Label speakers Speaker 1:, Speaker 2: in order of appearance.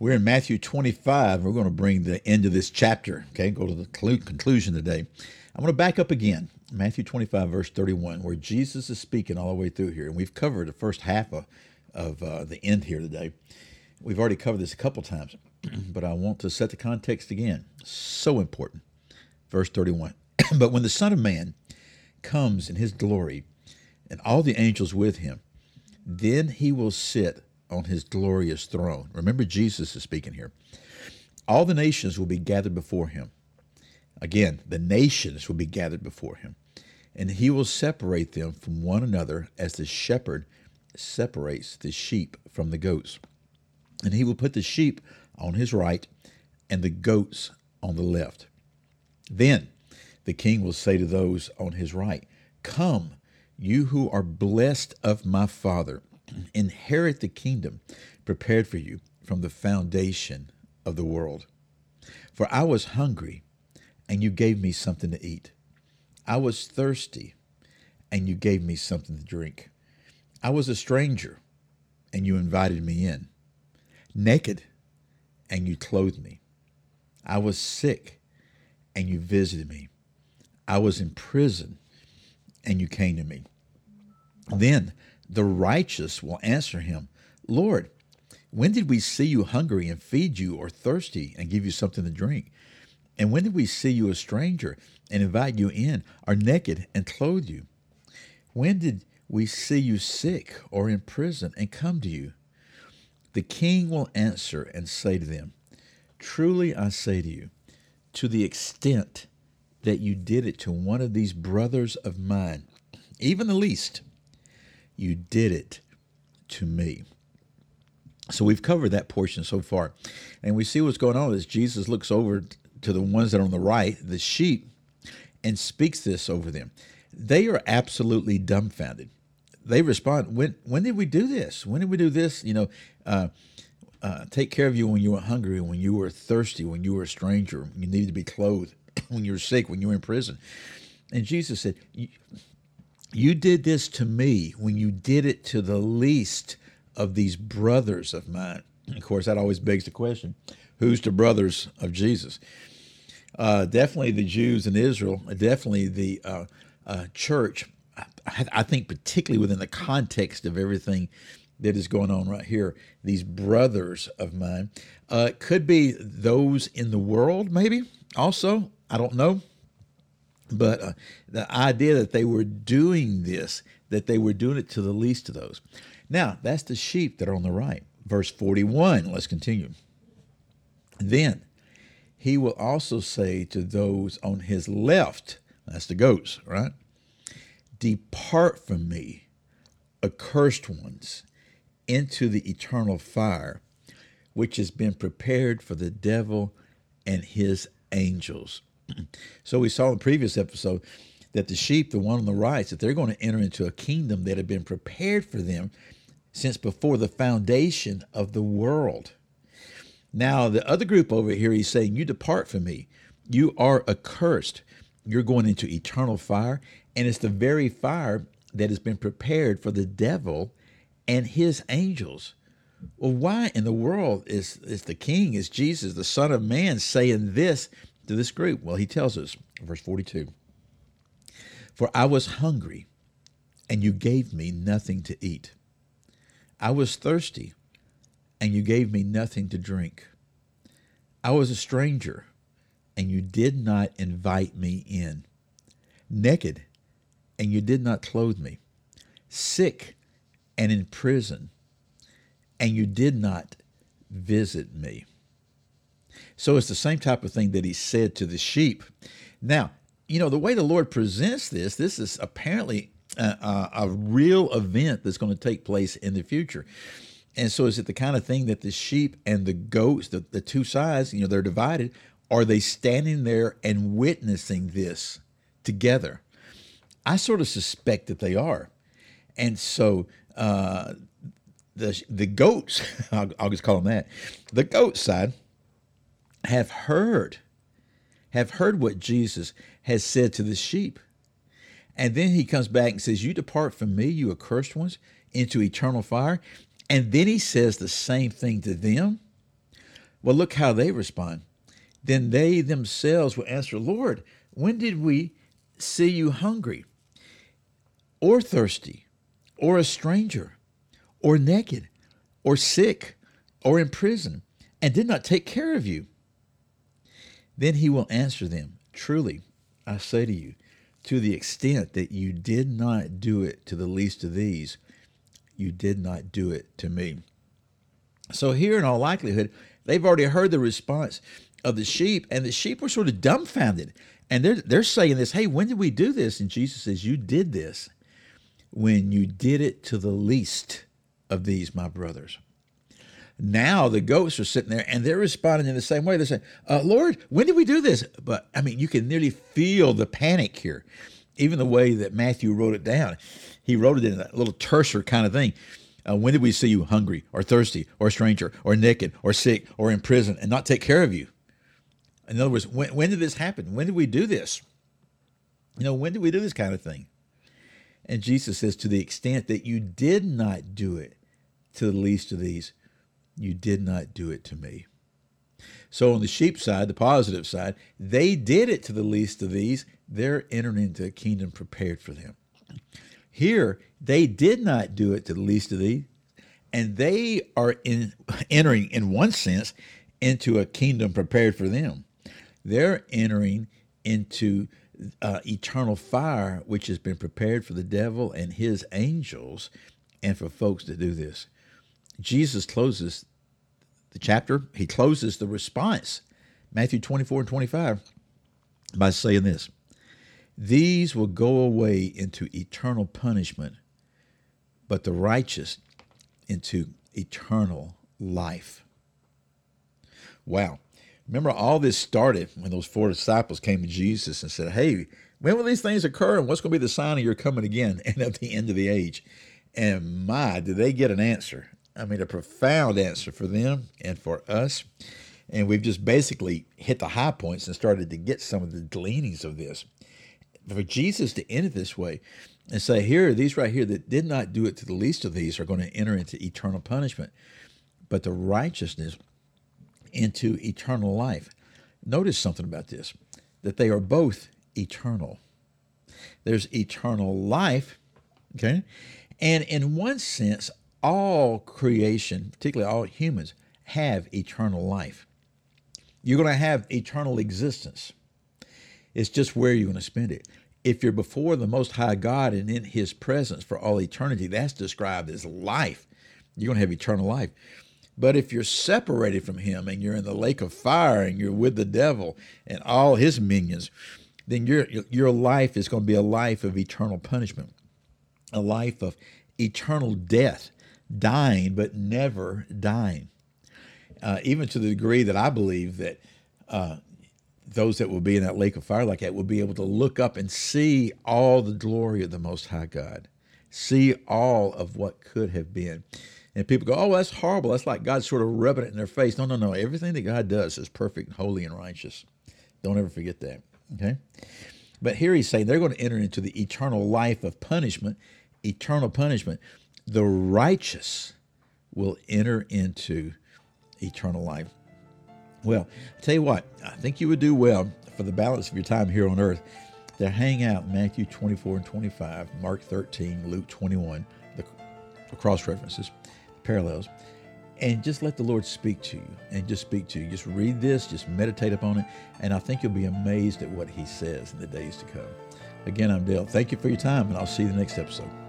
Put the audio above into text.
Speaker 1: We're in Matthew 25. We're going to bring the end of this chapter, okay? Go to the conclusion today. I'm going to back up again. Matthew 25, verse 31, where Jesus is speaking all the way through here. And we've covered the first half of, of uh, the end here today. We've already covered this a couple times, but I want to set the context again. So important. Verse 31. but when the Son of Man comes in his glory, and all the angels with him, then he will sit on his glorious throne. Remember, Jesus is speaking here. All the nations will be gathered before him. Again, the nations will be gathered before him, and he will separate them from one another as the shepherd separates the sheep from the goats. And he will put the sheep on his right and the goats on the left. Then the king will say to those on his right, Come, you who are blessed of my Father inherit the kingdom prepared for you from the foundation of the world. For I was hungry, and you gave me something to eat. I was thirsty, and you gave me something to drink. I was a stranger, and you invited me in. Naked, and you clothed me. I was sick, and you visited me. I was in prison, and you came to me. Then the righteous will answer him, Lord, when did we see you hungry and feed you, or thirsty and give you something to drink? And when did we see you a stranger and invite you in, or naked and clothe you? When did we see you sick or in prison and come to you? The king will answer and say to them, Truly I say to you, to the extent that you did it to one of these brothers of mine, even the least, you did it to me. So we've covered that portion so far. And we see what's going on as Jesus looks over to the ones that are on the right, the sheep, and speaks this over them. They are absolutely dumbfounded. They respond, when, when did we do this? When did we do this? You know, uh, uh, take care of you when you were hungry, when you were thirsty, when you were a stranger, you needed to be clothed, when you were sick, when you were in prison. And Jesus said, you did this to me when you did it to the least of these brothers of mine. Of course, that always begs the question who's the brothers of Jesus? Uh, definitely the Jews in Israel, definitely the uh, uh, church. I, I, think, particularly within the context of everything that is going on right here, these brothers of mine uh, could be those in the world, maybe also. I don't know. But uh, the idea that they were doing this, that they were doing it to the least of those. Now, that's the sheep that are on the right. Verse 41, let's continue. Then he will also say to those on his left, that's the goats, right? Depart from me, accursed ones, into the eternal fire, which has been prepared for the devil and his angels. so we saw in the previous episode that the sheep, the one on the right, that they're going to enter into a kingdom that had been prepared for them since before the foundation of the world. Now, the other group over here, he's saying, You depart from me. You are accursed. You're going into eternal fire. And it's the very fire that has been prepared for the devil and his angels. Well, why in the world is, is the king, is Jesus, the Son of Man, saying this to this group? Well, he tells us, verse 42 For I was hungry, and you gave me nothing to eat. I was thirsty, and you gave me nothing to drink. I was a stranger, and you did not invite me in. Naked, and you did not clothe me. Sick, and in prison, and you did not visit me. So it's the same type of thing that he said to the sheep. Now, you know, the way the Lord presents this, this is apparently a, a, real event that's going to take place in the future. And so is it the kind of thing that the sheep and the goats, the, the two sides, you know, they're divided, are they standing there and witnessing this together? I sort of suspect that they are. And so uh, the, the goats, I'll, I'll just call them that, the goat side have heard, have heard what Jesus has said to the sheep. And then he comes back and says, You depart from me, you accursed ones, into eternal fire. And then he says the same thing to them. Well, look how they respond. Then they themselves will answer, Lord, when did we see you hungry or thirsty or a stranger or naked or sick or in prison and did not take care of you? Then he will answer them, Truly, I say to you, to the extent that you did not do it to the least of these, you did not do it to me. So, here in all likelihood, they've already heard the response of the sheep, and the sheep were sort of dumbfounded. And they're, they're saying this, hey, when did we do this? And Jesus says, You did this when you did it to the least of these, my brothers. Now the goats are sitting there and they're responding in the same way. They're saying, uh, Lord, when did we do this? But I mean, you can nearly feel the panic here, even the way that Matthew wrote it down. He wrote it in a little terser kind of thing. Uh, when did we see you hungry or thirsty or a stranger or naked or sick or in prison and not take care of you? In other words, when, when did this happen? When did we do this? You know, when did we do this kind of thing? And Jesus says, to the extent that you did not do it to the least of these, you did not do it to me. So, on the sheep side, the positive side, they did it to the least of these. They're entering into a kingdom prepared for them. Here, they did not do it to the least of these, and they are in, entering, in one sense, into a kingdom prepared for them. They're entering into uh, eternal fire, which has been prepared for the devil and his angels, and for folks to do this. Jesus closes the chapter, he closes the response, Matthew 24 and 25, by saying this These will go away into eternal punishment, but the righteous into eternal life. Wow. Remember, all this started when those four disciples came to Jesus and said, Hey, when will these things occur? And what's going to be the sign of your coming again and of the end of the age? And my, did they get an answer? I mean, a profound answer for them and for us. And we've just basically hit the high points and started to get some of the gleanings of this. For Jesus to end it this way and say, Here, are these right here that did not do it to the least of these are going to enter into eternal punishment, but the righteousness into eternal life. Notice something about this that they are both eternal. There's eternal life, okay? And in one sense, all creation, particularly all humans, have eternal life. You're going to have eternal existence. It's just where you're going to spend it. If you're before the Most High God and in His presence for all eternity, that's described as life. You're going to have eternal life. But if you're separated from Him and you're in the lake of fire and you're with the devil and all his minions, then your your life is going to be a life of eternal punishment, a life of eternal death dying, but never dying. Uh, even to the degree that I believe that uh, those that will be in that lake of fire like that will be able to look up and see all the glory of the Most High God, see all of what could have been. And people go, oh, that's horrible. That's like God sort of rubbing it in their face. No, no, no. Everything that God does is perfect, holy, and righteous. Don't ever forget that. Okay? But here he's saying they're going to enter into the eternal life of punishment, eternal punishment the righteous will enter into eternal life. Well, I tell you what, I think you would do well for the balance of your time here on earth to hang out Matthew 24 and 25, Mark 13, Luke 21, the, cross references, parallels, and just let the Lord speak to you and just speak to you. Just read this, just meditate upon it, and I think you'll be amazed at what He says in the days to come. Again, I'm Dale. Thank you for your time, and I'll see you in the next episode.